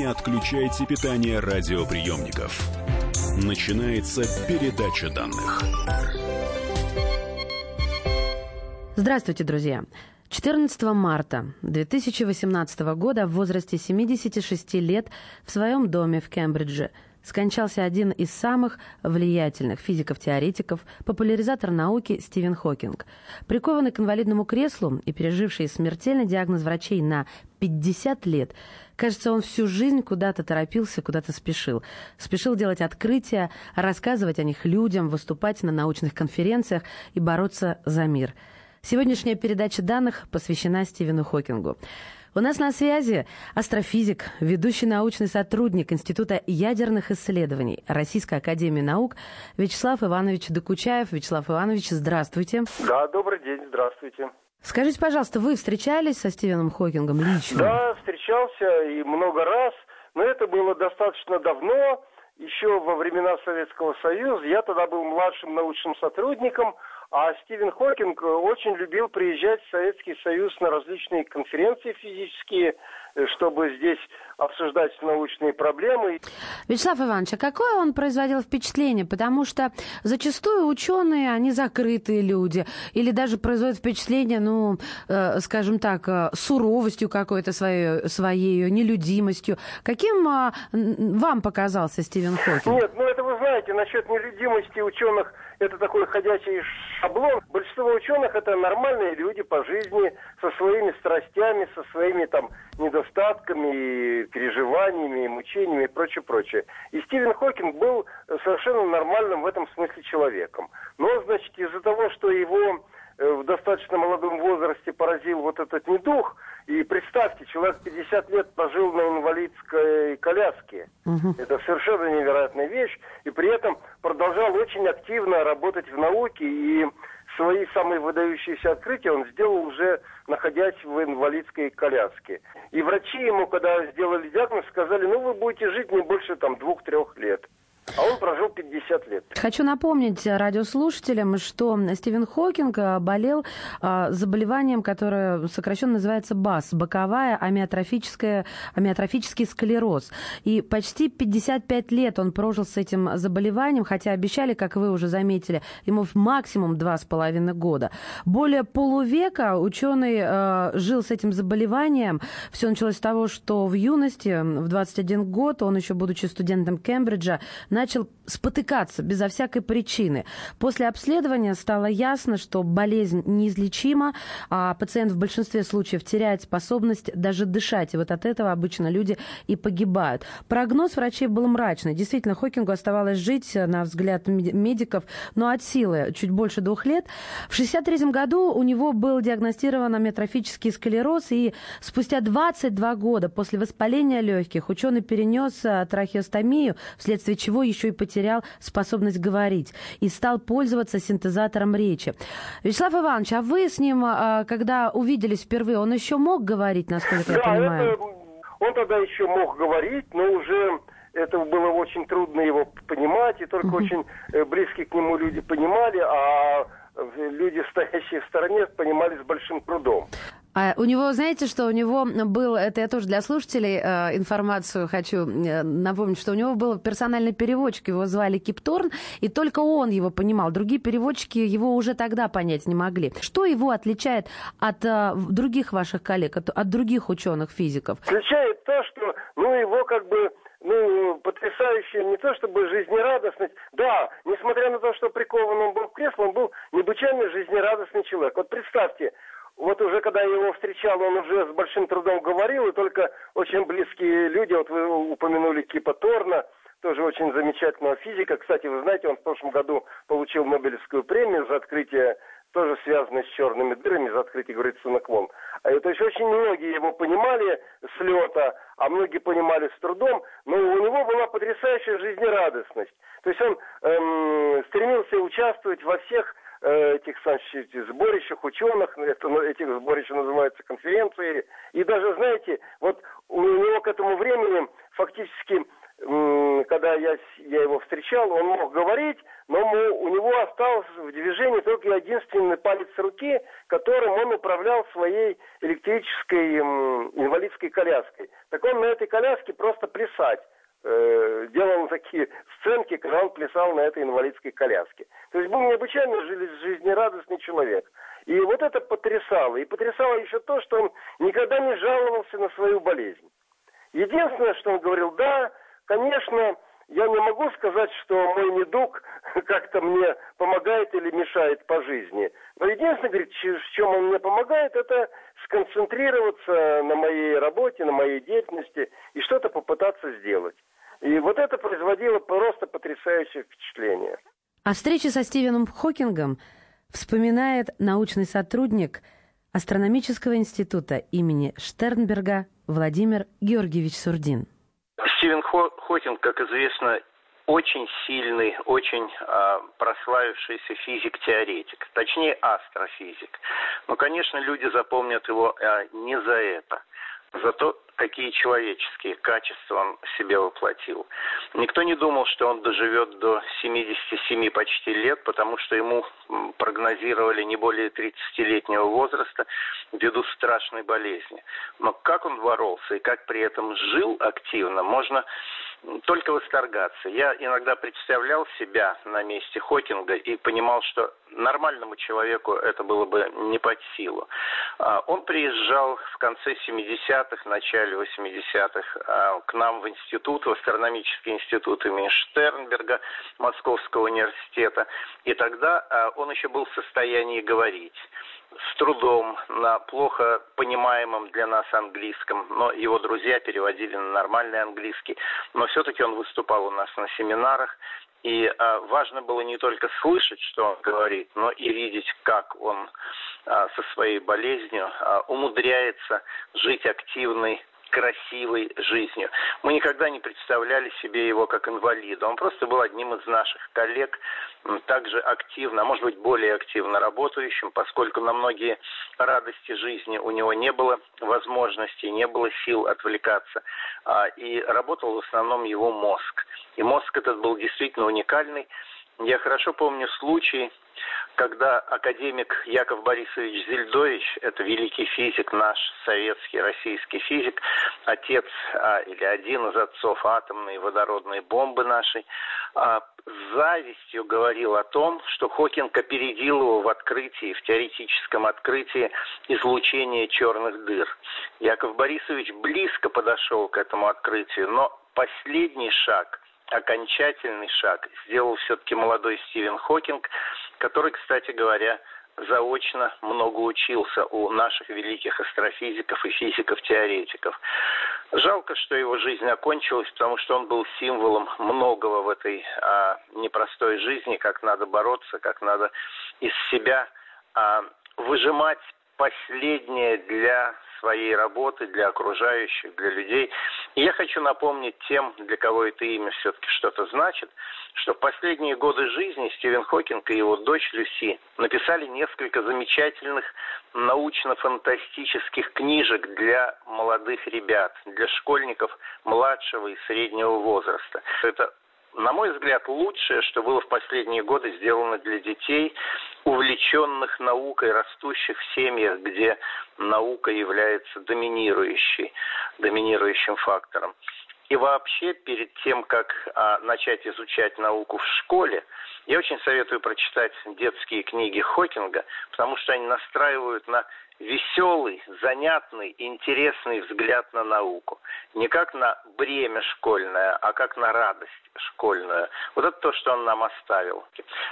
Не отключайте питание радиоприемников. Начинается передача данных. Здравствуйте, друзья. 14 марта 2018 года в возрасте 76 лет в своем доме в Кембридже скончался один из самых влиятельных физиков-теоретиков, популяризатор науки Стивен Хокинг. Прикованный к инвалидному креслу и переживший смертельный диагноз врачей на 50 лет, кажется, он всю жизнь куда-то торопился, куда-то спешил. Спешил делать открытия, рассказывать о них людям, выступать на научных конференциях и бороться за мир – Сегодняшняя передача данных посвящена Стивену Хокингу. У нас на связи астрофизик, ведущий научный сотрудник Института ядерных исследований Российской Академии Наук Вячеслав Иванович Докучаев. Вячеслав Иванович, здравствуйте. Да, добрый день, здравствуйте. Скажите, пожалуйста, вы встречались со Стивеном Хокингом лично? Да, встречался и много раз, но это было достаточно давно, еще во времена Советского Союза. Я тогда был младшим научным сотрудником – а Стивен Хокинг очень любил приезжать в Советский Союз на различные конференции физические, э, чтобы здесь обсуждать научные проблемы. Вячеслав Иванович, а какое он производил впечатление? Потому что зачастую ученые, они закрытые люди, или даже производят впечатление, ну, э, скажем так, э, суровостью какой-то своей, своей нелюдимостью. Каким э, вам показался Стивен Хокинг? Нет, ну это вы знаете, насчет нелюдимости ученых – это такой ходячий шаблон. Большинство ученых это нормальные люди по жизни, со своими страстями, со своими там недостатками, переживаниями, мучениями и прочее, прочее. И Стивен Хокинг был совершенно нормальным в этом смысле человеком. Но, значит, из-за того, что его э, в достаточно молодом возрасте поразил вот этот недуг, и представьте, человек 50 лет прожил на инвалидской коляске. Угу. Это совершенно невероятная вещь. И при этом продолжал очень активно работать в науке. И свои самые выдающиеся открытия он сделал уже находясь в инвалидской коляске. И врачи ему, когда сделали диагноз, сказали, ну вы будете жить не больше там двух-трех лет. А он прожил 50 лет. Хочу напомнить радиослушателям, что Стивен Хокинг а, болел а, заболеванием, которое сокращенно называется БАС, боковая амиотрофическая, амиотрофический склероз. И почти 55 лет он прожил с этим заболеванием, хотя обещали, как вы уже заметили, ему максимум 2,5 года. Более полувека ученый а, жил с этим заболеванием. Все началось с того, что в юности, в 21 год, он еще будучи студентом Кембриджа, начал спотыкаться безо всякой причины. После обследования стало ясно, что болезнь неизлечима, а пациент в большинстве случаев теряет способность даже дышать. И вот от этого обычно люди и погибают. Прогноз врачей был мрачный. Действительно, Хокингу оставалось жить, на взгляд медиков, но от силы чуть больше двух лет. В 1963 году у него был диагностирован амиотрофический склероз, и спустя 22 года после воспаления легких ученый перенес э, трахеостомию, вследствие чего еще и потерял способность говорить и стал пользоваться синтезатором речи. Вячеслав Иванович, а вы с ним, а, когда увиделись впервые, он еще мог говорить, насколько да, я понимаю? Это, он тогда еще мог говорить, но уже это было очень трудно его понимать, и только uh очень э, близкие к нему люди понимали, а люди, стоящие в стороне, понимали с большим трудом. А у него, знаете, что у него был, это я тоже для слушателей э, информацию хочу э, напомнить, что у него был персональный переводчик, его звали Кипторн, и только он его понимал. Другие переводчики его уже тогда понять не могли. Что его отличает от э, других ваших коллег, от, от других ученых-физиков? Отличает то, что, ну, его как бы ну, потрясающая не то чтобы жизнерадостность. Да, несмотря на то, что прикован он был в кресло, он был необычайно жизнерадостный человек. Вот представьте, вот уже когда я его встречал, он уже с большим трудом говорил, и только очень близкие люди, вот вы упомянули Кипа Торна, тоже очень замечательного физика. Кстати, вы знаете, он в прошлом году получил Нобелевскую премию за открытие, тоже связанное с черными дырами, за открытие гравитационных волн. А, то есть очень многие его понимали с лета, а многие понимали с трудом, но у него была потрясающая жизнерадостность. То есть он эм, стремился участвовать во всех этих значит, сборищах ученых, это, ну, этих сборищ называются конференции. И даже, знаете, вот у него к этому времени фактически когда я, я его встречал, он мог говорить, но у него остался в движении только единственный палец руки, которым он управлял своей электрической инвалидской коляской. Так он на этой коляске просто плясать э, делал такие сценки, когда он плясал на этой инвалидской коляске. То есть был необычайно жизнерадостный человек. И вот это потрясало. И потрясало еще то, что он никогда не жаловался на свою болезнь. Единственное, что он говорил, да, конечно, я не могу сказать, что мой недуг как-то мне помогает или мешает по жизни. Но единственное, говорит, в чем он мне помогает, это сконцентрироваться на моей работе, на моей деятельности и что-то попытаться сделать. И вот это производило просто потрясающее впечатление. О встрече со Стивеном Хокингом вспоминает научный сотрудник Астрономического института имени Штернберга Владимир Георгиевич Сурдин. Стивен Хокинг, как известно, очень сильный, очень э, прославившийся физик-теоретик, точнее астрофизик. Но, конечно, люди запомнят его э, не за это. Зато какие человеческие качества он себе воплотил. Никто не думал, что он доживет до 77 почти лет, потому что ему прогнозировали не более 30-летнего возраста ввиду страшной болезни. Но как он боролся и как при этом жил активно, можно только восторгаться. Я иногда представлял себя на месте Хокинга и понимал, что нормальному человеку это было бы не под силу. А, он приезжал в конце 70-х, начале 80-х а, к нам в институт, в астрономический институт имени Штернберга Московского университета. И тогда а, он еще был в состоянии говорить с трудом на плохо понимаемом для нас английском, но его друзья переводили на нормальный английский. Но все-таки он выступал у нас на семинарах, и а, важно было не только слышать, что он говорит, но и видеть, как он а, со своей болезнью а, умудряется жить активной красивой жизнью. Мы никогда не представляли себе его как инвалида. Он просто был одним из наших коллег, также активно, а может быть более активно работающим, поскольку на многие радости жизни у него не было возможности, не было сил отвлекаться. А, и работал в основном его мозг. И мозг этот был действительно уникальный. Я хорошо помню случай, когда академик Яков Борисович Зельдович, это великий физик, наш советский, российский физик, отец а, или один из отцов атомной водородной бомбы нашей, а, с завистью говорил о том, что Хокинг опередил его в открытии, в теоретическом открытии излучения черных дыр. Яков Борисович близко подошел к этому открытию, но последний шаг – окончательный шаг сделал все-таки молодой Стивен Хокинг, который, кстати говоря, заочно много учился у наших великих астрофизиков и физиков-теоретиков. Жалко, что его жизнь окончилась, потому что он был символом многого в этой а, непростой жизни, как надо бороться, как надо из себя а, выжимать последнее для своей работы, для окружающих, для людей. И я хочу напомнить тем, для кого это имя все-таки что-то значит, что в последние годы жизни Стивен Хокинг и его дочь Люси написали несколько замечательных научно-фантастических книжек для молодых ребят, для школьников младшего и среднего возраста. Это на мой взгляд, лучшее, что было в последние годы сделано для детей, увлеченных наукой, растущих в семьях, где наука является доминирующей, доминирующим фактором. И вообще, перед тем, как а, начать изучать науку в школе, я очень советую прочитать детские книги Хокинга, потому что они настраивают на веселый, занятный, интересный взгляд на науку. Не как на бремя школьное, а как на радость школьную. Вот это то, что он нам оставил.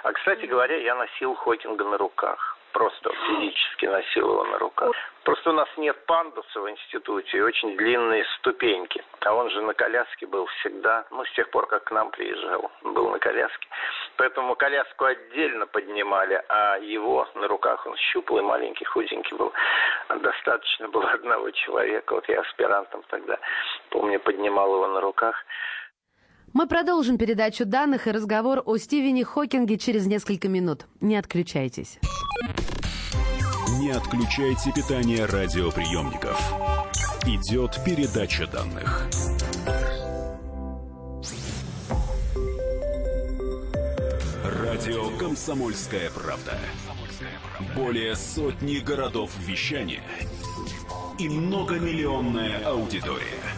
А, кстати говоря, я носил Хокинга на руках просто физически носил его на руках. Просто у нас нет пандуса в институте и очень длинные ступеньки. А он же на коляске был всегда, ну, с тех пор, как к нам приезжал, был на коляске. Поэтому коляску отдельно поднимали, а его на руках, он щуплый, маленький, худенький был. Достаточно было одного человека. Вот я аспирантом тогда, помню, поднимал его на руках. Мы продолжим передачу данных и разговор о Стивене Хокинге через несколько минут. Не отключайтесь. Не отключайте питание радиоприемников. Идет передача данных. Радио «Комсомольская правда». Более сотни городов вещания – и многомиллионная аудитория –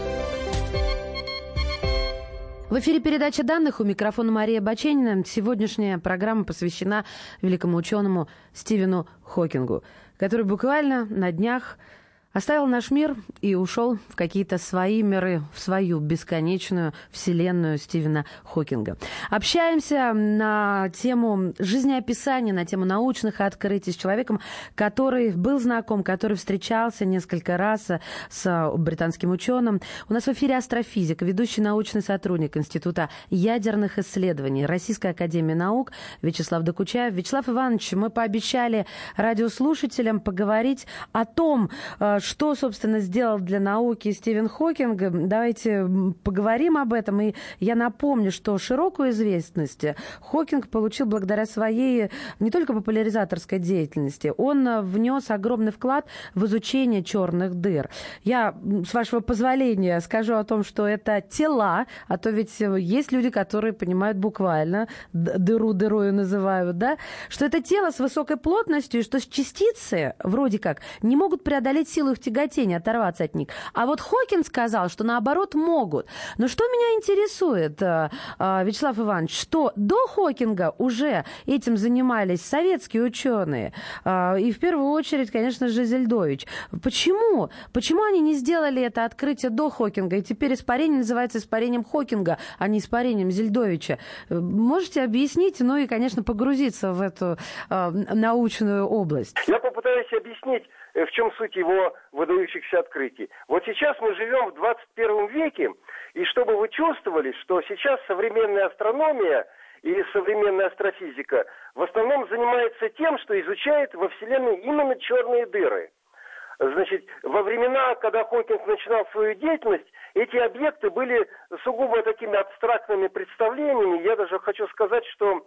В эфире передача данных у микрофона Мария Баченина. Сегодняшняя программа посвящена великому ученому Стивену Хокингу, который буквально на днях Оставил наш мир и ушел в какие-то свои миры, в свою бесконечную вселенную Стивена Хокинга. Общаемся на тему жизнеописания, на тему научных открытий с человеком, который был знаком, который встречался несколько раз с британским ученым. У нас в эфире астрофизик, ведущий научный сотрудник Института ядерных исследований Российской Академии Наук Вячеслав Докучаев. Вячеслав Иванович, мы пообещали радиослушателям поговорить о том, э, что, собственно, сделал для науки Стивен Хокинг? Давайте поговорим об этом. И я напомню, что широкую известность Хокинг получил благодаря своей не только популяризаторской деятельности, он внес огромный вклад в изучение черных дыр. Я, с вашего позволения, скажу о том, что это тела, а то ведь есть люди, которые понимают буквально, дыру дырою называют, да, что это тело с высокой плотностью, и что частицы, вроде как, не могут преодолеть силу их тяготения, оторваться от них. А вот Хокин сказал, что наоборот могут. Но что меня интересует, э, э, Вячеслав Иванович, что до Хокинга уже этим занимались советские ученые, э, и в первую очередь, конечно же, Зельдович. Почему? Почему они не сделали это открытие до Хокинга, и теперь испарение называется испарением Хокинга, а не испарением Зельдовича? Можете объяснить, ну и, конечно, погрузиться в эту научную область? Я попытаюсь объяснить в чем суть его выдающихся открытий. Вот сейчас мы живем в 21 веке, и чтобы вы чувствовали, что сейчас современная астрономия и современная астрофизика в основном занимается тем, что изучает во Вселенной именно черные дыры. Значит, во времена, когда Хокинг начинал свою деятельность, эти объекты были сугубо такими абстрактными представлениями. Я даже хочу сказать, что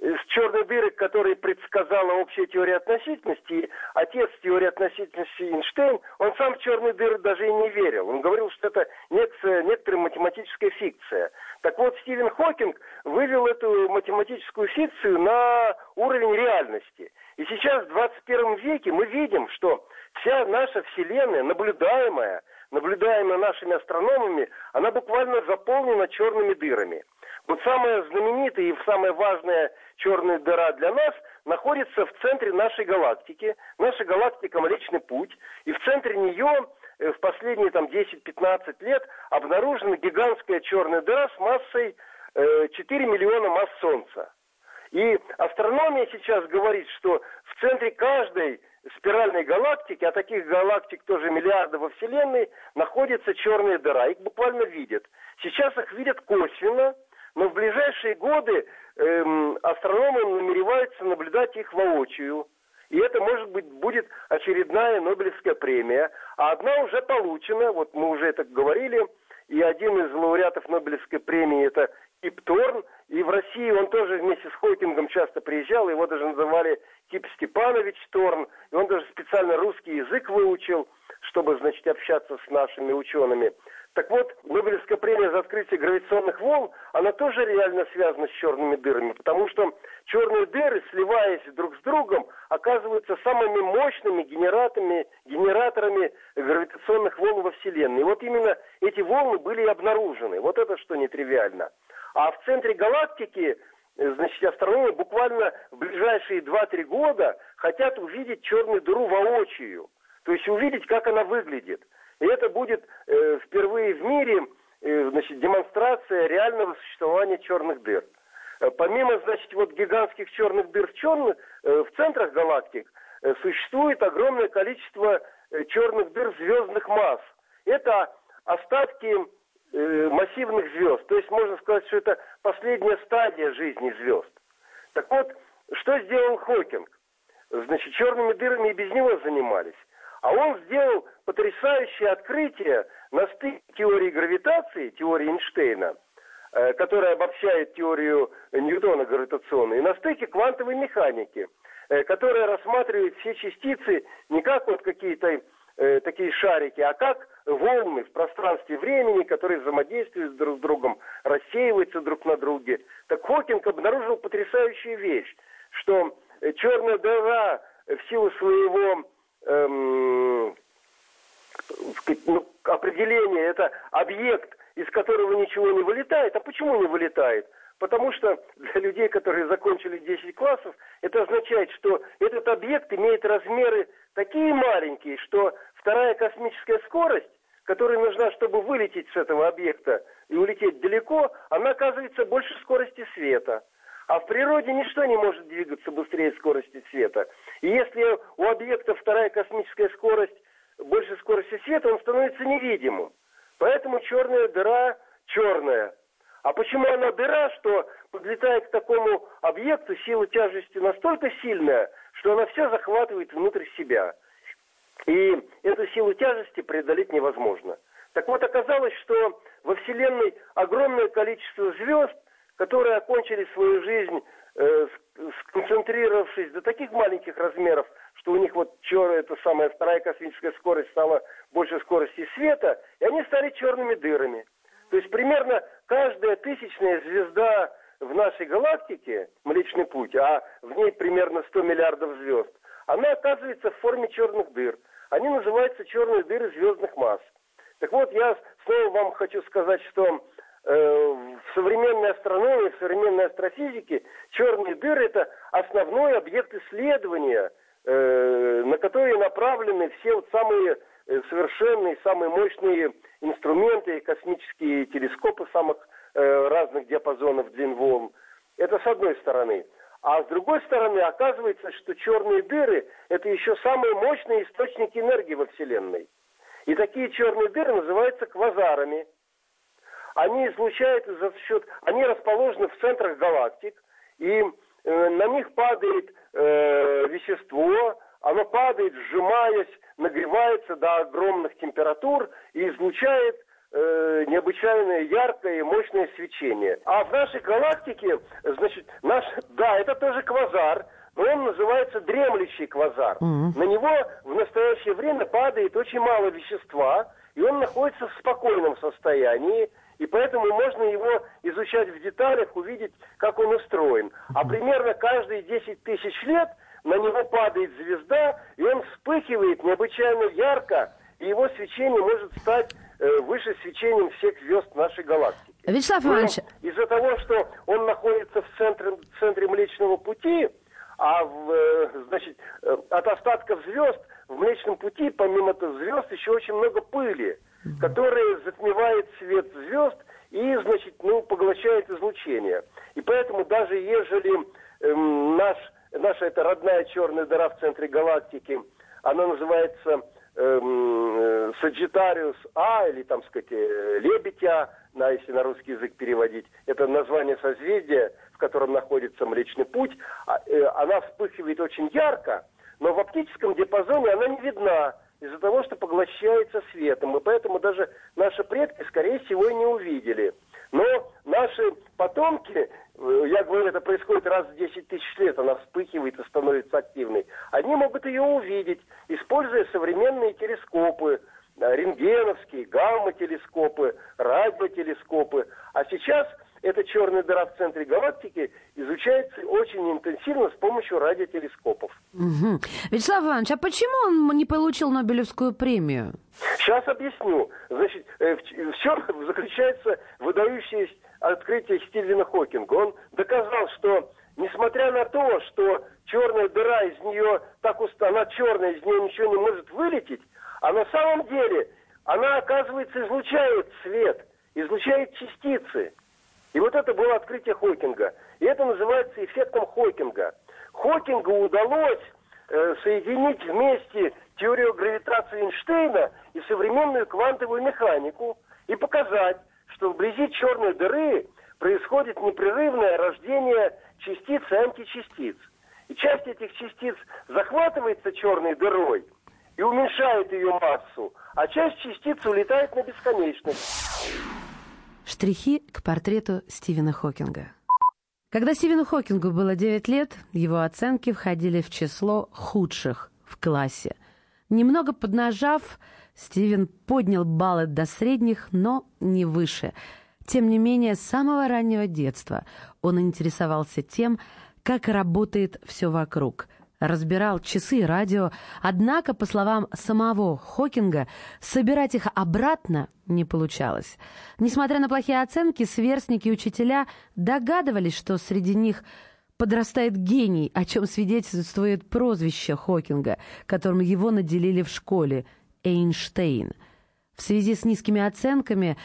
с черной дыры, который предсказала общая теория относительности, отец теории относительности Эйнштейн, он сам в черные дыры даже и не верил. Он говорил, что это некоторая математическая фикция. Так вот, Стивен Хокинг вывел эту математическую фикцию на уровень реальности. И сейчас, в 21 веке, мы видим, что вся наша Вселенная, наблюдаемая, наблюдаемая нашими астрономами, она буквально заполнена черными дырами. Вот самая знаменитая и самая важная черная дыра для нас находится в центре нашей галактики. Наша галактика Млечный Путь. И в центре нее э, в последние там 10-15 лет обнаружена гигантская черная дыра с массой 4 э, миллиона масс Солнца. И астрономия сейчас говорит, что в центре каждой спиральной галактики, а таких галактик тоже миллиарды во Вселенной, находится черная дыра. Их буквально видят. Сейчас их видят косвенно – но в ближайшие годы эм, астрономы намереваются наблюдать их воочию. И это, может быть, будет очередная Нобелевская премия. А одна уже получена, вот мы уже это говорили, и один из лауреатов Нобелевской премии это Кип и в России он тоже вместе с Хокингом часто приезжал, его даже называли Кип Степанович Торн, и он даже специально русский язык выучил, чтобы, значит, общаться с нашими учеными. Так вот, Нобелевская премия за открытие гравитационных волн, она тоже реально связана с черными дырами, потому что черные дыры, сливаясь друг с другом, оказываются самыми мощными генераторами, генераторами гравитационных волн во Вселенной. И вот именно эти волны были обнаружены. Вот это что нетривиально. А в центре галактики значит, астрономы буквально в ближайшие 2-3 года хотят увидеть черную дыру воочию. То есть увидеть, как она выглядит. И это будет э, впервые в мире э, значит, демонстрация реального существования черных дыр. Э, помимо, значит, вот гигантских черных дыр в, черных, э, в центрах галактик, э, существует огромное количество э, черных дыр звездных масс. Это остатки э, массивных звезд. То есть можно сказать, что это последняя стадия жизни звезд. Так вот, что сделал Хокинг? значит, черными дырами и без него занимались. А он сделал потрясающее открытие на стыке теории гравитации, теории Эйнштейна, э, которая обобщает теорию Ньютона гравитационной, и на стыке квантовой механики, э, которая рассматривает все частицы не как вот какие-то э, такие шарики, а как волны в пространстве времени, которые взаимодействуют друг с другом, рассеиваются друг на друге. Так Хокинг обнаружил потрясающую вещь, что черная дыра в силу своего эм, ну, определения, это объект, из которого ничего не вылетает. А почему не вылетает? Потому что для людей, которые закончили 10 классов, это означает, что этот объект имеет размеры такие маленькие, что вторая космическая скорость, которая нужна, чтобы вылететь с этого объекта и улететь далеко, она оказывается больше скорости света. А в природе ничто не может двигаться быстрее скорости света. И если у объекта вторая космическая скорость больше скорости света, он становится невидимым. Поэтому черная дыра черная. А почему она дыра, что подлетая к такому объекту, сила тяжести настолько сильная, что она все захватывает внутрь себя. И эту силу тяжести преодолеть невозможно. Так вот, оказалось, что во Вселенной огромное количество звезд – которые окончили свою жизнь, э, сконцентрировавшись до таких маленьких размеров, что у них вот чер, эта самая вторая космическая скорость стала больше скорости света, и они стали черными дырами. То есть примерно каждая тысячная звезда в нашей галактике, Млечный Путь, а в ней примерно 100 миллиардов звезд, она оказывается в форме черных дыр. Они называются черные дыры звездных масс. Так вот, я снова вам хочу сказать, что в современной астрономии, в современной астрофизике черные дыры – это основной объект исследования, э, на который направлены все вот самые э, совершенные, самые мощные инструменты, космические телескопы самых разных диапазонов длин волн. Это с одной стороны. А с другой стороны, оказывается, что черные дыры – это еще самые мощные источники энергии во Вселенной. И такие черные дыры называются квазарами – они излучают за счет, они расположены в центрах галактик, и э, на них падает э, вещество, оно падает, сжимаясь, нагревается до огромных температур и излучает э, необычайное яркое и мощное свечение. А в нашей галактике, значит, наш, да, это тоже квазар, но он называется дремлющий квазар. Mm-hmm. На него в настоящее время падает очень мало вещества, и он находится в спокойном состоянии, и поэтому можно его изучать в деталях, увидеть, как он устроен. А примерно каждые 10 тысяч лет на него падает звезда, и он вспыхивает необычайно ярко, и его свечение может стать э, выше свечением всех звезд нашей галактики. Вячеслав Иванович... Из-за того, что он находится в центре, в центре Млечного Пути, а в, э, значит, э, от остатков звезд в Млечном Пути, помимо звезд, еще очень много пыли который затмевает свет звезд и, значит, ну, поглощает излучение. И поэтому даже ежели эм, наш, наша эта родная черная дыра в центре галактики, она называется эм, Sagittarius A, или там, сказать, э, Лебедь А, на, если на русский язык переводить, это название созвездия, в котором находится Млечный Путь, а, э, она вспыхивает очень ярко, но в оптическом диапазоне она не видна из-за того, что поглощается светом. И поэтому даже наши предки, скорее всего, и не увидели. Но наши потомки, э, я говорю, это происходит раз в 10 тысяч лет, она вспыхивает и становится активной, они могут ее увидеть, используя современные телескопы, э, рентгеновские, гамма-телескопы, радиотелескопы. А сейчас эта черная дыра в центре галактики изучается очень интенсивно с помощью радиотелескопов. Угу. Вячеслав Иванович, а почему он не получил Нобелевскую премию? Сейчас объясню. Значит, э, в чем заключается выдающееся открытие Стивена Хокинга? Он доказал, что несмотря на то, что черная дыра из нее так уста, она черная, из нее ничего не может вылететь, а на самом деле она, оказывается, излучает свет, излучает частицы. И вот это было открытие Хокинга. И это называется эффектом Хокинга. Хокингу удалось э, соединить вместе теорию гравитации Эйнштейна и современную квантовую механику и показать, что вблизи черной дыры происходит непрерывное рождение частиц и античастиц. И часть этих частиц захватывается черной дырой и уменьшает ее массу, а часть частиц улетает на бесконечность. Штрихи к портрету Стивена Хокинга. Когда Стивену Хокингу было 9 лет, его оценки входили в число худших в классе. Немного поднажав, Стивен поднял баллы до средних, но не выше. Тем не менее, с самого раннего детства он интересовался тем, как работает все вокруг – разбирал часы и радио, однако, по словам самого Хокинга, собирать их обратно не получалось. Несмотря на плохие оценки, сверстники и учителя догадывались, что среди них подрастает гений, о чем свидетельствует прозвище Хокинга, которым его наделили в школе – Эйнштейн. В связи с низкими оценками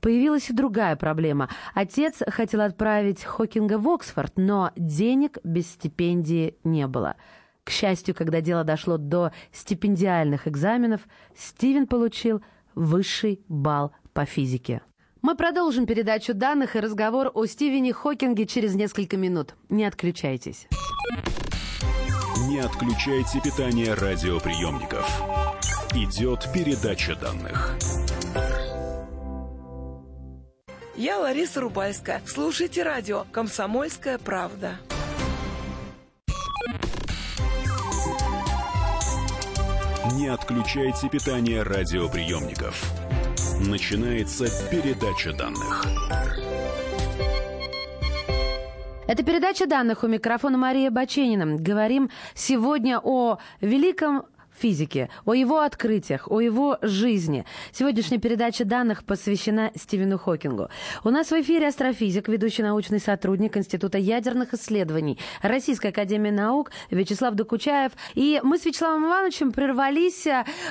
появилась и другая проблема. Отец хотел отправить Хокинга в Оксфорд, но денег без стипендии не было – к счастью, когда дело дошло до стипендиальных экзаменов, Стивен получил высший балл по физике. Мы продолжим передачу данных и разговор о Стивене Хокинге через несколько минут. Не отключайтесь. Не отключайте питание радиоприемников. Идет передача данных. Я Лариса Рубальская. Слушайте радио «Комсомольская правда». Не отключайте питание радиоприемников. Начинается передача данных. Это передача данных у микрофона Мария Баченина. Говорим сегодня о великом физике, о его открытиях, о его жизни. Сегодняшняя передача данных посвящена Стивену Хокингу. У нас в эфире астрофизик, ведущий научный сотрудник Института ядерных исследований Российской Академии Наук Вячеслав Докучаев. И мы с Вячеславом Ивановичем прервались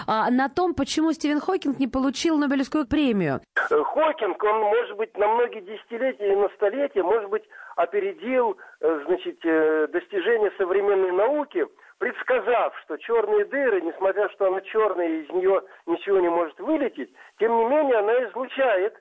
а, на том, почему Стивен Хокинг не получил Нобелевскую премию. Хокинг, он, может быть, на многие десятилетия и на столетия, может быть, опередил, э, значит, э, достижения современной науки – предсказав, что черные дыры, несмотря что она черная и из нее ничего не может вылететь, тем не менее она излучает,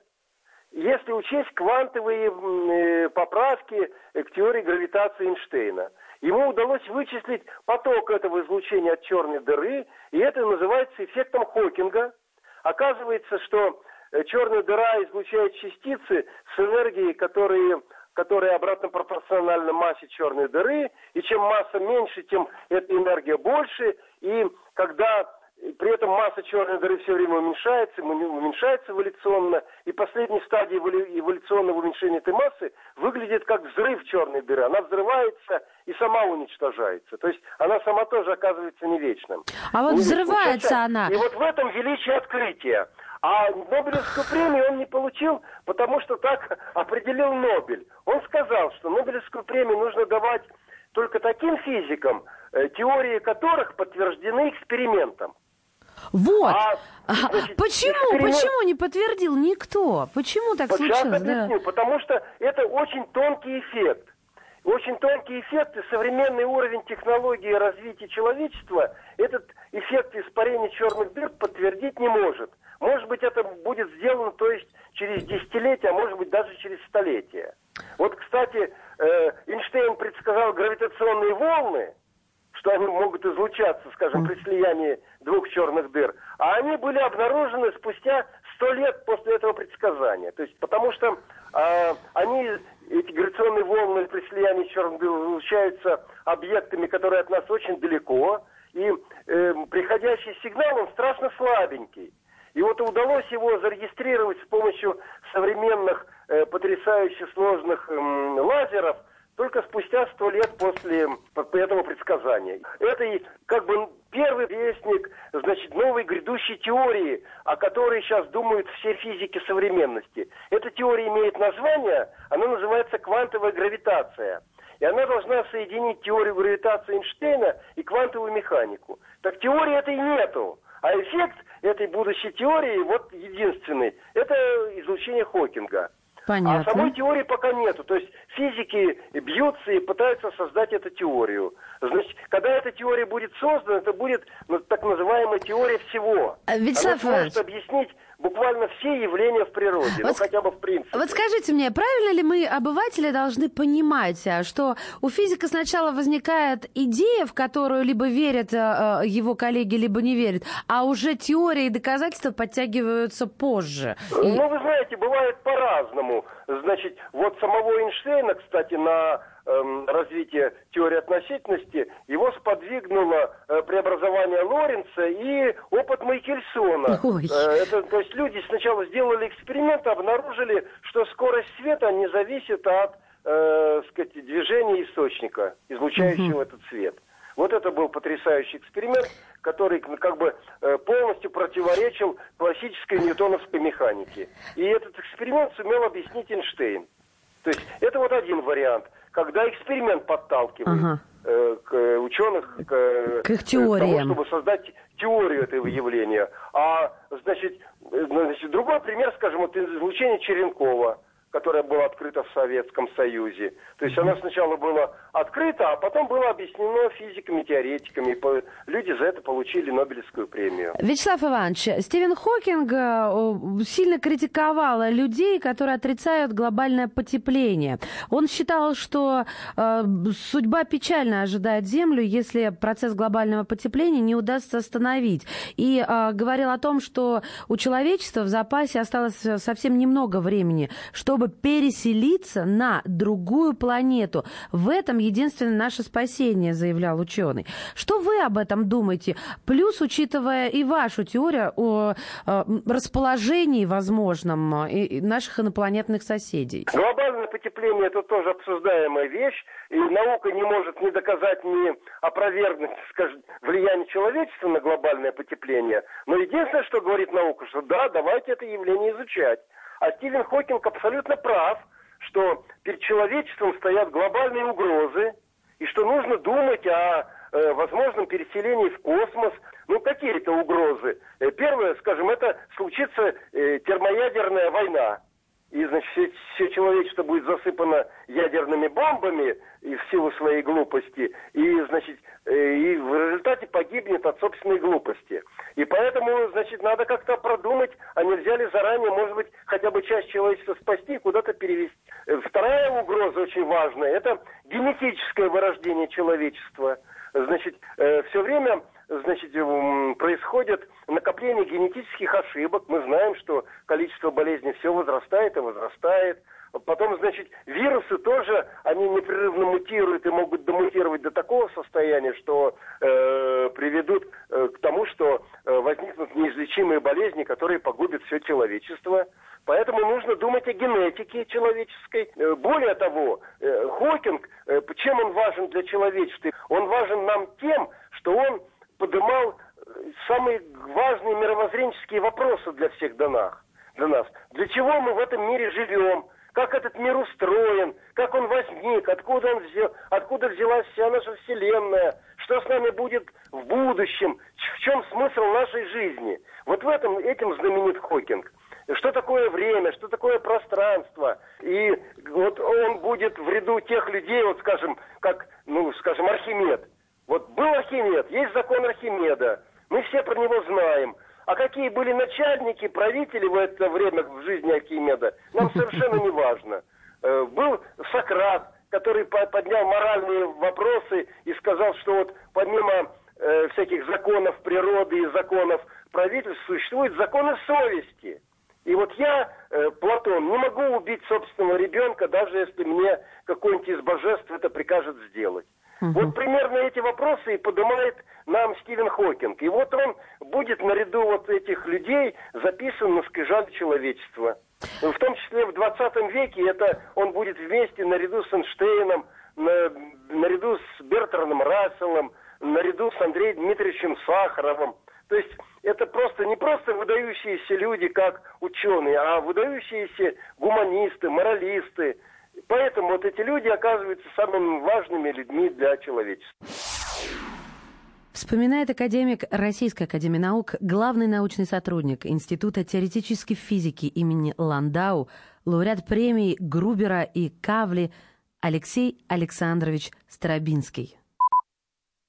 если учесть квантовые э, поправки к теории гравитации Эйнштейна. Ему удалось вычислить поток этого излучения от черной дыры, и это называется эффектом Хокинга. Оказывается, что э, черная дыра излучает частицы с энергией, которые которая обратно пропорциональна массе черной дыры, и чем масса меньше, тем эта энергия больше, и когда при этом масса черной дыры все время уменьшается, уменьшается эволюционно, и последняя стадия эволюционного уменьшения этой массы выглядит как взрыв черной дыры. Она взрывается и сама уничтожается. То есть она сама тоже оказывается не вечным. А вот не взрывается она. И вот в этом величие открытия. А Нобелевскую премию он не получил, потому что так определил Нобель. Он сказал, что Нобелевскую премию нужно давать только таким физикам, э, теории которых подтверждены экспериментом. Вот. А, а значит, почему? Эксперимент... Почему не подтвердил никто? Почему так Сейчас случилось? Объясню. Да? Потому что это очень тонкий эффект. Очень тонкий эффект и современный уровень технологии развития человечества этот эффект испарения черных дыр подтвердить не может. Может быть, это будет сделано, то есть через десятилетия, а может быть даже через столетия. Вот, кстати, э, Эйнштейн предсказал гравитационные волны, что они могут излучаться, скажем, при слиянии двух черных дыр, а они были обнаружены спустя сто лет после этого предсказания. То есть, потому что э, они, эти гравитационные волны при слиянии черных дыр излучаются объектами, которые от нас очень далеко, и э, приходящий сигнал, он страшно слабенький. И вот удалось его зарегистрировать с помощью современных э, потрясающе сложных э, лазеров только спустя сто лет после этого предсказания. Это и как бы первый вестник, значит, новой грядущей теории, о которой сейчас думают все физики современности. Эта теория имеет название, она называется квантовая гравитация. И она должна соединить теорию гравитации Эйнштейна и квантовую механику. Так теории этой нету. А эффект этой будущей теории, вот единственный, это излучение Хокинга. Понятно. А самой теории пока нету. То есть физики бьются и пытаются создать эту теорию. Значит, когда эта теория будет создана, это будет ну, так называемая теория всего. А, Вячеслав Она сможет объяснить буквально все явления в природе, ну, вот, ну хотя бы в принципе. Вот скажите мне, правильно ли мы, обыватели, должны понимать, а, что у физика сначала возникает идея, в которую либо верят э, его коллеги, либо не верят, а уже теория и доказательства подтягиваются позже? Ну, вы знаете, бывает по-разному. Значит, вот самого Эйнштейна, кстати, на Эм, развития теории относительности, его сподвигнуло э, преобразование Лоренца и опыт Майкельсона. Э, это, то есть люди сначала сделали эксперимент, обнаружили, что скорость света не зависит от э, сказать, движения источника, излучающего угу. этот свет. Вот это был потрясающий эксперимент, который как бы э, полностью противоречил классической ньютоновской механике. И этот эксперимент сумел объяснить Эйнштейн. То есть это вот один вариант – когда эксперимент подталкивает ага. э, к э, ученых к, к их теориям. К тому, чтобы создать теорию этого явления. А значит, э, значит другой пример, скажем, вот излучение Черенкова которая была открыта в Советском Союзе. То есть она сначала была открыта, а потом было объяснено физиками, теоретиками. Люди за это получили Нобелевскую премию. Вячеслав Иванович, Стивен Хокинг э, сильно критиковал людей, которые отрицают глобальное потепление. Он считал, что э, судьба печально ожидает Землю, если процесс глобального потепления не удастся остановить. И э, говорил о том, что у человечества в запасе осталось совсем немного времени, чтобы чтобы переселиться на другую планету. В этом единственное наше спасение, заявлял ученый. Что вы об этом думаете? Плюс, учитывая и вашу теорию о э, расположении возможном э, наших инопланетных соседей. Глобальное потепление – это тоже обсуждаемая вещь, и наука не может ни доказать, ни опровергнуть, скажем, влияние человечества на глобальное потепление. Но единственное, что говорит наука, что да, давайте это явление изучать. А Стивен Хокинг абсолютно прав, что перед человечеством стоят глобальные угрозы, и что нужно думать о э, возможном переселении в космос. Ну, какие-то угрозы. Э, первое, скажем, это случится э, термоядерная война и, значит, все, все человечество будет засыпано ядерными бомбами и в силу своей глупости, и, значит, э, и в результате погибнет от собственной глупости. И поэтому, значит, надо как-то продумать, а нельзя ли заранее, может быть, хотя бы часть человечества спасти и куда-то перевести. Э, вторая угроза очень важная – это генетическое вырождение человечества. Значит, э, все время значит, происходит накопление генетических ошибок. Мы знаем, что количество болезней все возрастает и возрастает. Потом, значит, вирусы тоже, они непрерывно мутируют и могут домутировать до такого состояния, что э, приведут э, к тому, что э, возникнут неизлечимые болезни, которые погубят все человечество. Поэтому нужно думать о генетике человеческой. Э, более того, э, Хокинг, э, чем он важен для человечества? Он важен нам тем, что он поднимал э, самые важные мировоззренческие вопросы для всех до нас. Для, нас. для чего мы в этом мире живем? Как этот мир устроен? Как он возник? Откуда, он взял, откуда взялась вся наша Вселенная? Что с нами будет в будущем? В чем смысл нашей жизни? Вот в этом, этим знаменит Хокинг. Что такое время, что такое пространство. И вот он будет в ряду тех людей, вот скажем, как, ну, скажем, Архимед. Вот был Архимед, есть закон Архимеда. Мы все про него знаем. А какие были начальники, правители в это время в жизни Архимеда, нам совершенно не важно. Э, был Сократ, который поднял моральные вопросы и сказал, что вот помимо э, всяких законов природы и законов правительства существуют законы совести. И вот я, э, Платон, не могу убить собственного ребенка, даже если мне какой-нибудь из божеств это прикажет сделать. Угу. Вот примерно эти вопросы и поднимает нам Стивен Хокинг. И вот он будет наряду вот этих людей записан на скрижаль человечества. В том числе в 20 веке это он будет вместе наряду с Эйнштейном, на, наряду с Бертраном Расселом, наряду с Андреем Дмитриевичем Сахаровым. То есть это просто не просто выдающиеся люди, как ученые, а выдающиеся гуманисты, моралисты, Поэтому вот эти люди оказываются самыми важными людьми для человечества. Вспоминает академик Российской академии наук, главный научный сотрудник Института теоретической физики имени Ландау, лауреат премий Грубера и Кавли Алексей Александрович Старобинский.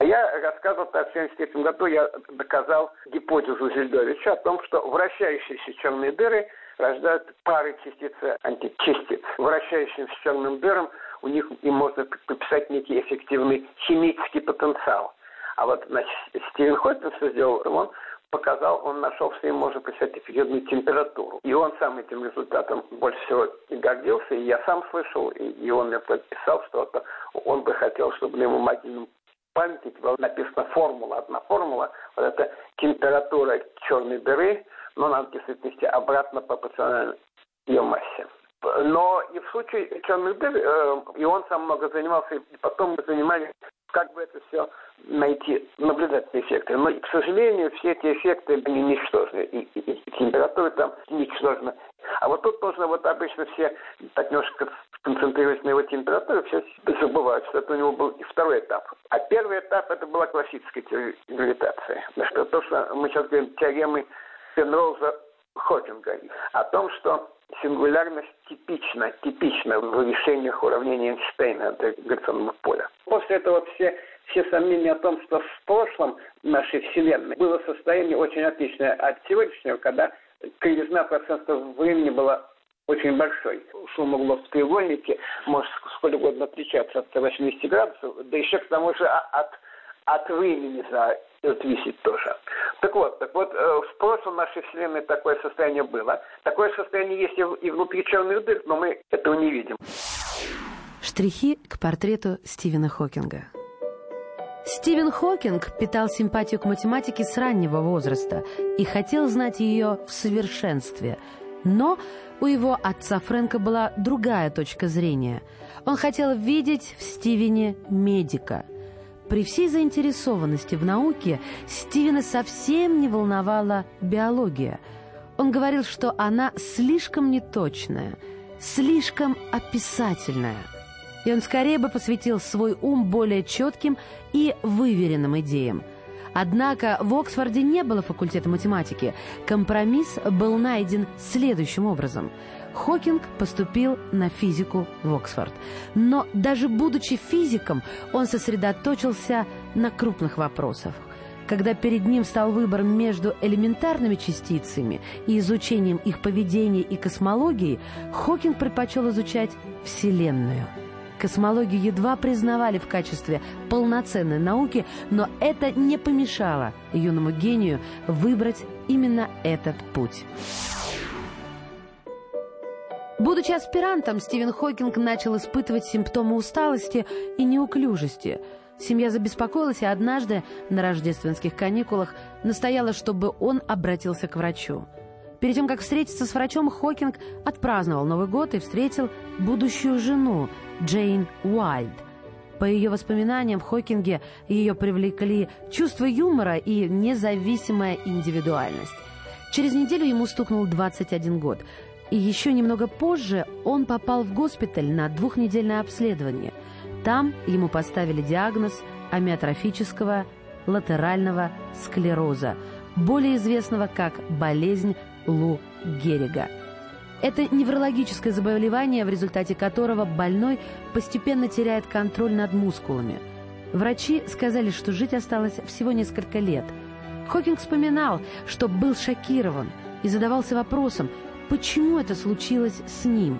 Я рассказывал, что в 1973 году я доказал гипотезу Зельдовича о том, что вращающиеся черные дыры рождают пары частиц античастиц. Вращающимся черным дырам у них им можно приписать некий эффективный химический потенциал. А вот значит, Стивен Хокинг что сделал? Он показал, он нашел, что им можно присвоить эффективную температуру. И он сам этим результатом больше всего и гордился, и я сам слышал, и, и он мне подписал, что это, он бы хотел, чтобы на его мобильном памятнике была написана формула, одна формула, вот это температура черной дыры, но надо действительно обратно пропорционально ее массе. Но и в случае черных дыр, э, и он сам много занимался, и потом мы занимались, как бы это все найти, наблюдательные эффекты. Но, к сожалению, все эти эффекты, они ничтожны, и, и, и температура там ничтожна. А вот тут нужно, вот обычно все так немножко концентрируясь на его температуре, все забывают, что это у него был и второй этап. А первый этап это была классическая гравитация. То, что мы сейчас говорим теоремы Пенроуза Хокинга, о том, что сингулярность типична, типична в решениях уравнения Эйнштейна гравитационного поля. После этого все, все сомнения о том, что в прошлом нашей Вселенной было состояние очень отличное от сегодняшнего, когда кривизна пространства времени была очень большой. Шум углов в треугольнике может сколь угодно отличаться от 80 градусов, да еще к тому же от, от времени зависит тоже. Так вот, так вот, э, в прошлом нашей Вселенной такое состояние было. Такое состояние есть и внутри черных дыр, но мы этого не видим. Штрихи к портрету Стивена Хокинга. Стивен Хокинг питал симпатию к математике с раннего возраста и хотел знать ее в совершенстве. Но у его отца Фрэнка была другая точка зрения. Он хотел видеть в Стивене медика. При всей заинтересованности в науке Стивена совсем не волновала биология. Он говорил, что она слишком неточная, слишком описательная – и он скорее бы посвятил свой ум более четким и выверенным идеям. Однако в Оксфорде не было факультета математики. Компромисс был найден следующим образом. Хокинг поступил на физику в Оксфорд. Но даже будучи физиком, он сосредоточился на крупных вопросах. Когда перед ним стал выбор между элементарными частицами и изучением их поведения и космологии, Хокинг предпочел изучать Вселенную – Космологию едва признавали в качестве полноценной науки, но это не помешало юному гению выбрать именно этот путь. Будучи аспирантом, Стивен Хокинг начал испытывать симптомы усталости и неуклюжести. Семья забеспокоилась и однажды на рождественских каникулах настояла, чтобы он обратился к врачу. Перед тем, как встретиться с врачом, Хокинг отпраздновал Новый год и встретил будущую жену Джейн Уайльд. По ее воспоминаниям, в Хокинге ее привлекли чувство юмора и независимая индивидуальность. Через неделю ему стукнул 21 год. И еще немного позже он попал в госпиталь на двухнедельное обследование. Там ему поставили диагноз амиотрофического латерального склероза, более известного как болезнь Лу Геррига. Это неврологическое заболевание, в результате которого больной постепенно теряет контроль над мускулами. Врачи сказали, что жить осталось всего несколько лет. Хокинг вспоминал, что был шокирован и задавался вопросом, почему это случилось с ним.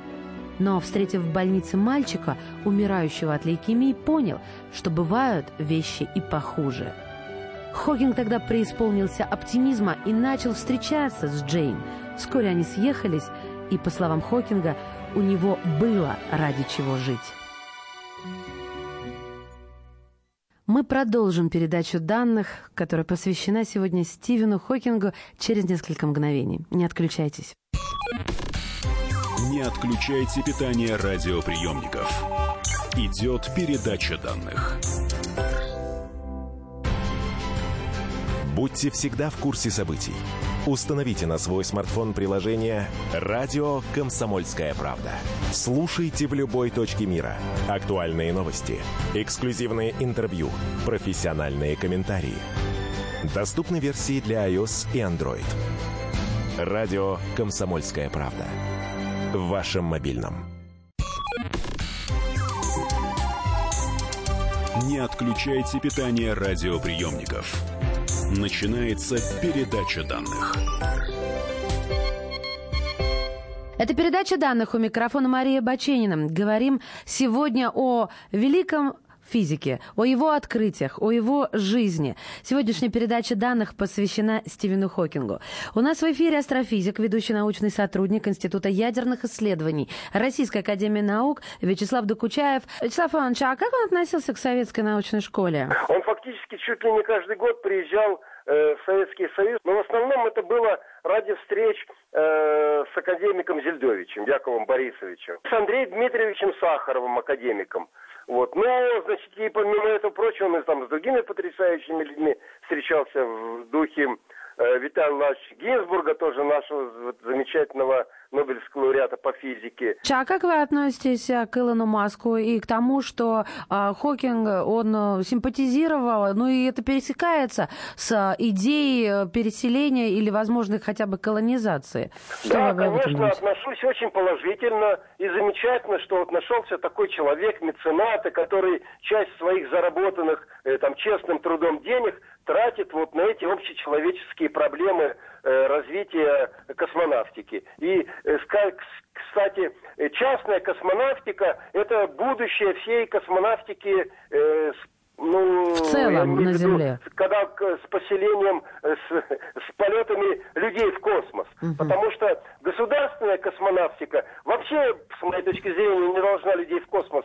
Но, встретив в больнице мальчика, умирающего от лейкемии, понял, что бывают вещи и похуже. Хокинг тогда преисполнился оптимизма и начал встречаться с Джейн. Вскоре они съехались, и, по словам Хокинга, у него было ради чего жить. Мы продолжим передачу данных, которая посвящена сегодня Стивену Хокингу через несколько мгновений. Не отключайтесь. Не отключайте питание радиоприемников. Идет передача данных. Будьте всегда в курсе событий. Установите на свой смартфон приложение «Радио Комсомольская правда». Слушайте в любой точке мира. Актуальные новости, эксклюзивные интервью, профессиональные комментарии. Доступны версии для iOS и Android. «Радио Комсомольская правда». В вашем мобильном. Не отключайте питание радиоприемников. Начинается передача данных. Это передача данных у микрофона Мария Баченина. Говорим сегодня о великом физике, о его открытиях, о его жизни. Сегодняшняя передача данных посвящена Стивену Хокингу. У нас в эфире астрофизик, ведущий научный сотрудник Института ядерных исследований Российской Академии Наук Вячеслав Докучаев. Вячеслав Иванович, а как он относился к советской научной школе? Он фактически чуть ли не каждый год приезжал э, в Советский Союз, но в основном это было ради встреч э, с академиком Зельдовичем, Яковом Борисовичем, с Андреем Дмитриевичем Сахаровым, академиком. Вот. Но, значит, и помимо этого прочего, и там с другими потрясающими людьми встречался в духе э, Виталия Ивановича Гинзбурга, тоже нашего замечательного Нобелевского лауреата по физике. А как вы относитесь э, к Илону Маску и к тому, что э, Хокинг, он э, симпатизировал, ну и это пересекается с идеей переселения или возможной хотя бы колонизации? Что да, конечно, отношусь очень положительно и замечательно, что вот нашелся такой человек, меценат, который часть своих заработанных там честным трудом денег тратит вот на эти общечеловеческие проблемы развития космонавтики. И, э, кстати, частная космонавтика – это будущее всей космонавтики э, ну, в целом на Земле. Когда с поселением, с, с полетами людей в космос. Угу. Потому что государственная космонавтика вообще, с моей точки зрения, не должна людей в космос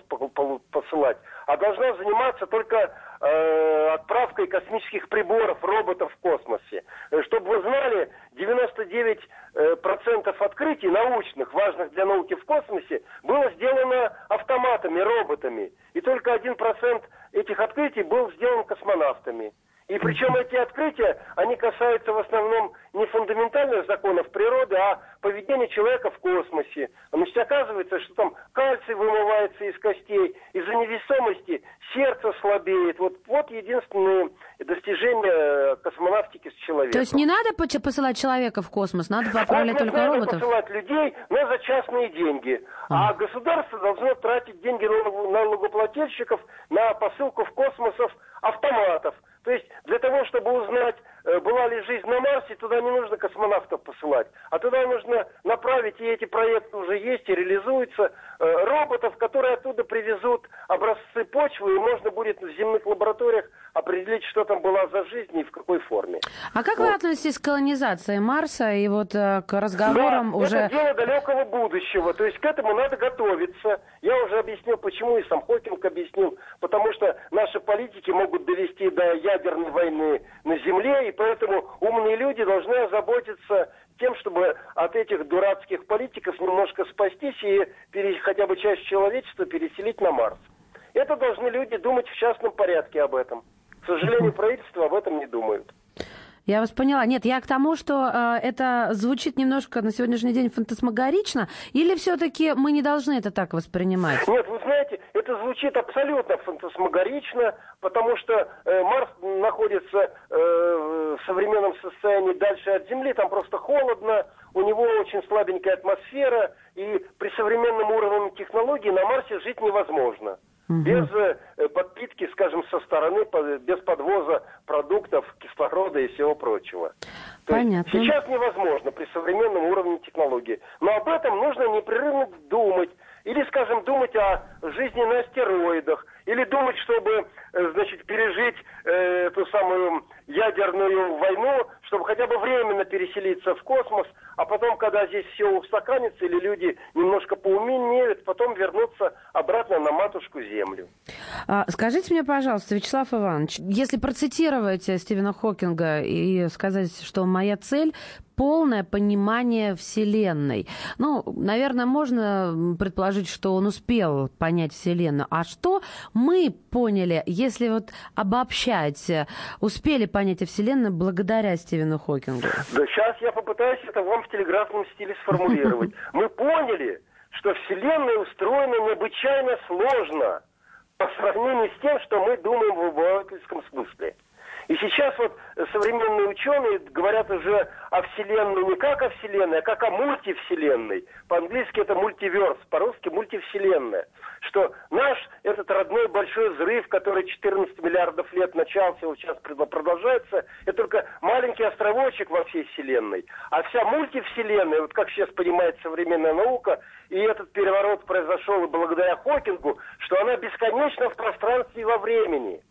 посылать, а должна заниматься только э, отправкой космических приборов, роботов в космосе. Э, чтобы вы знали, 99% э, процентов открытий научных, важных для науки в космосе, было сделано автоматами, роботами. И только 1% этих открытий был сделан космонавтами. И причем эти открытия, они касаются в основном не фундаментальных законов природы, а поведения человека в космосе. Значит, оказывается, что там кальций вымывается из костей, из-за невесомости сердце слабеет. Вот, вот единственное достижение космонавтики с человеком. То есть не надо посылать человека в космос, надо отправлять только надо роботов? посылать людей, но за частные деньги. А, а государство должно тратить деньги налогоплательщиков на посылку в космосов автоматов. То есть для того, чтобы узнать, э, была ли жизнь на Марсе, туда не нужно космонавтов посылать, а туда нужно направить, и эти проекты уже есть и реализуются, роботов, которые оттуда привезут образцы почвы, и можно будет в земных лабораториях определить, что там была за жизнь и в какой форме. А как вот. вы относитесь к колонизации Марса и вот э, к разговорам да, уже... это дело далекого будущего, то есть к этому надо готовиться. Я уже объяснил, почему, и сам Хокинг объяснил, потому что наши политики могут довести до ядерной войны на Земле, и поэтому умные люди должны озаботиться тем, чтобы от этих дурацких политиков немножко спастись и хотя бы часть человечества переселить на Марс. Это должны люди думать в частном порядке об этом. К сожалению, правительство об этом не думают. Я вас поняла. Нет, я к тому, что э, это звучит немножко на сегодняшний день фантасмагорично, или все-таки мы не должны это так воспринимать? Нет, вы знаете, это звучит абсолютно фантасмагорично, потому что э, Марс находится э, в современном состоянии дальше от Земли, там просто холодно, у него очень слабенькая атмосфера, и при современном уровне технологий на Марсе жить невозможно. Угу. Без э, подпитки, скажем, со стороны, без подвоза продуктов, кислорода и всего прочего. То Понятно. Есть сейчас невозможно при современном уровне технологий. Но об этом нужно непрерывно думать. Или, скажем, думать о жизни на астероидах. Или думать, чтобы, значит, пережить э, эту самую ядерную войну, чтобы хотя бы временно переселиться в космос, а потом, когда здесь все устаканится, или люди немножко поумнеют, потом вернуться обратно на матушку Землю. А, скажите мне, пожалуйста, Вячеслав Иванович, если процитировать Стивена Хокинга и сказать, что моя цель полное понимание Вселенной. Ну, наверное, можно предположить, что он успел понять Вселенную. А что мы поняли, вот обобщать, успели понять о Вселенной благодаря Стивену Хокингу? Да сейчас я попытаюсь это вам в телеграфном стиле сформулировать. Мы поняли, что Вселенная устроена необычайно сложно по сравнению с тем, что мы думаем в обывательском смысле. И сейчас вот современные ученые говорят уже о Вселенной не как о Вселенной, а как о мультивселенной. По-английски это мультиверс, по-русски мультивселенная. Что наш этот родной большой взрыв, который 14 миллиардов лет начался, вот сейчас продолжается, это только маленький островочек во всей Вселенной. А вся мультивселенная, вот как сейчас понимает современная наука, и этот переворот произошел благодаря Хокингу, что она бесконечна в пространстве и во времени.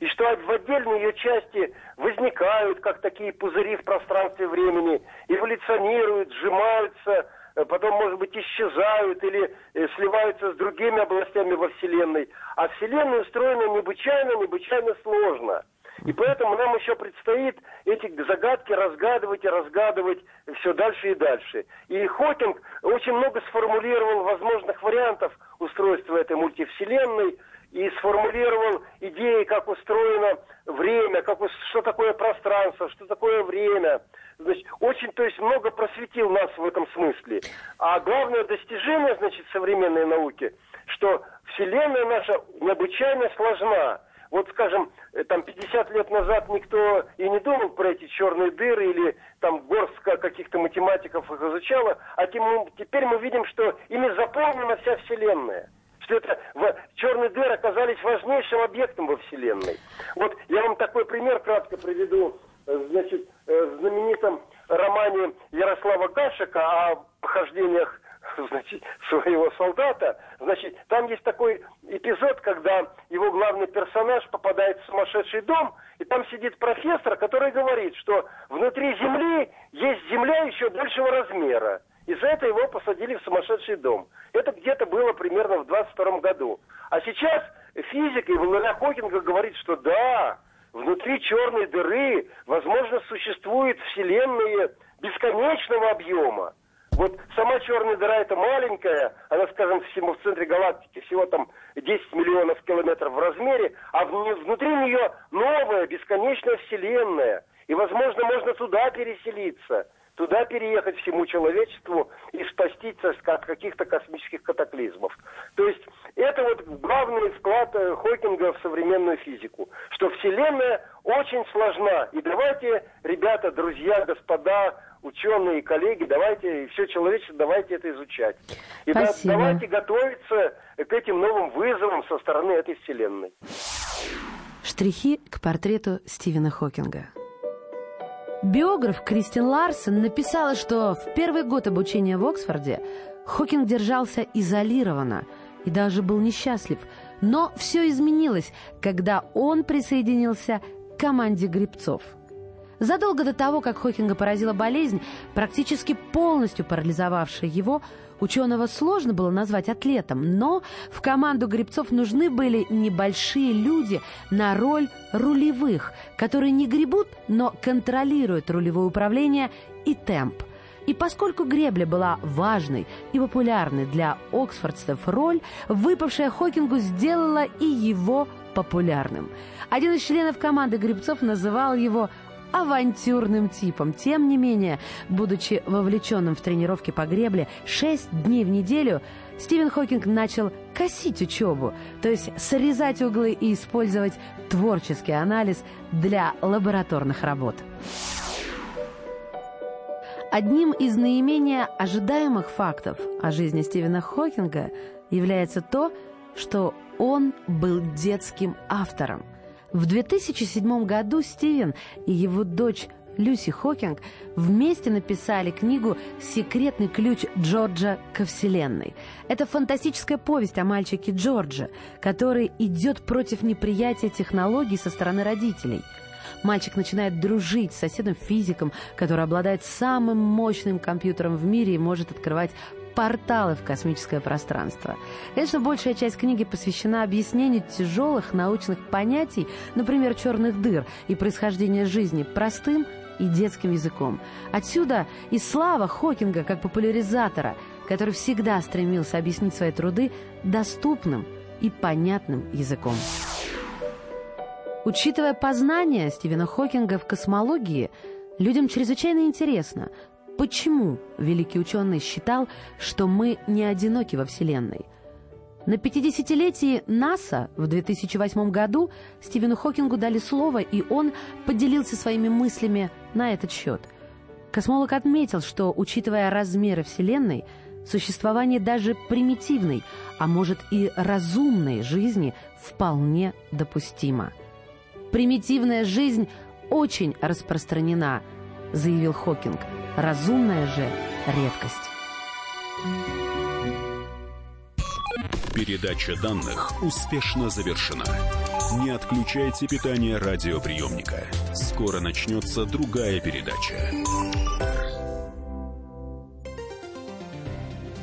И что в отдельные ее части возникают, как такие пузыри в пространстве времени, эволюционируют, сжимаются, Э, потом, может быть, исчезают или э, сливаются с другими областями во Вселенной. А Вселенная устроена необычайно, необычайно сложно. И поэтому нам еще предстоит эти загадки разгадывать и разгадывать все дальше и дальше. И Хокинг очень много сформулировал возможных вариантов устройства этой мультивселенной и сформулировал идеи, как устроено время, как, что такое пространство, что такое время – Значит, очень, то есть, много просветил нас в этом смысле. А главное достижение, значит, современной науки, что Вселенная наша необычайно сложна. Вот, скажем, э, там 50 лет назад никто и не думал про эти черные дыры или там горстка каких-то математиков их изучала, а теперь мы видим, что ими заполнена вся Вселенная что это в, черные дыры оказались важнейшим объектом во Вселенной. Вот я вам такой пример кратко приведу значит, э, в знаменитом романе Ярослава Гашика о похождениях значит, своего солдата, значит, там есть такой эпизод, когда его главный персонаж попадает в сумасшедший дом, и там сидит профессор, который говорит, что внутри Земли есть Земля еще большего размера. И за это его посадили в сумасшедший дом. Это где-то было примерно в 22 году. А сейчас физик и Валерия Хокинга говорит, что да, внутри черной дыры, возможно, существует вселенная бесконечного объема. Вот сама черная дыра это маленькая, она, скажем, всему в центре галактики всего там 10 миллионов километров в размере, а внутри нее новая бесконечная вселенная. И, возможно, можно туда переселиться туда переехать всему человечеству и спастись от каких-то космических катаклизмов. То есть это вот главный вклад э, Хокинга в современную физику, что Вселенная очень сложна. И давайте, ребята, друзья, господа, ученые, коллеги, давайте, и все человечество, давайте это изучать. И да, давайте готовиться к этим новым вызовам со стороны этой Вселенной. Штрихи к портрету Стивена Хокинга. Биограф Кристин Ларсен написала, что в первый год обучения в Оксфорде Хокинг держался изолированно и даже был несчастлив. Но все изменилось, когда он присоединился к команде грибцов. Задолго до того, как Хокинга поразила болезнь, практически полностью парализовавшая его, Ученого сложно было назвать атлетом, но в команду гребцов нужны были небольшие люди на роль рулевых, которые не гребут, но контролируют рулевое управление и темп. И поскольку гребля была важной и популярной для оксфордцев роль, выпавшая Хокингу сделала и его популярным. Один из членов команды гребцов называл его авантюрным типом. Тем не менее, будучи вовлеченным в тренировки по гребле 6 дней в неделю, Стивен Хокинг начал косить учебу, то есть срезать углы и использовать творческий анализ для лабораторных работ. Одним из наименее ожидаемых фактов о жизни Стивена Хокинга является то, что он был детским автором – в 2007 году Стивен и его дочь Люси Хокинг вместе написали книгу «Секретный ключ Джорджа ко Вселенной». Это фантастическая повесть о мальчике Джорджа, который идет против неприятия технологий со стороны родителей. Мальчик начинает дружить с соседом-физиком, который обладает самым мощным компьютером в мире и может открывать порталы в космическое пространство. Конечно, большая часть книги посвящена объяснению тяжелых научных понятий, например, черных дыр и происхождения жизни, простым и детским языком. Отсюда и слава Хокинга как популяризатора, который всегда стремился объяснить свои труды доступным и понятным языком. Учитывая познания Стивена Хокинга в космологии, людям чрезвычайно интересно, Почему великий ученый считал, что мы не одиноки во Вселенной? На 50-летии НАСА в 2008 году Стивену Хокингу дали слово, и он поделился своими мыслями на этот счет. Космолог отметил, что, учитывая размеры Вселенной, существование даже примитивной, а может и разумной жизни вполне допустимо. Примитивная жизнь очень распространена, заявил Хокинг. Разумная же редкость. Передача данных успешно завершена. Не отключайте питание радиоприемника. Скоро начнется другая передача.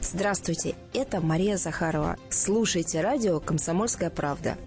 Здравствуйте, это Мария Захарова. Слушайте радио «Комсомольская правда».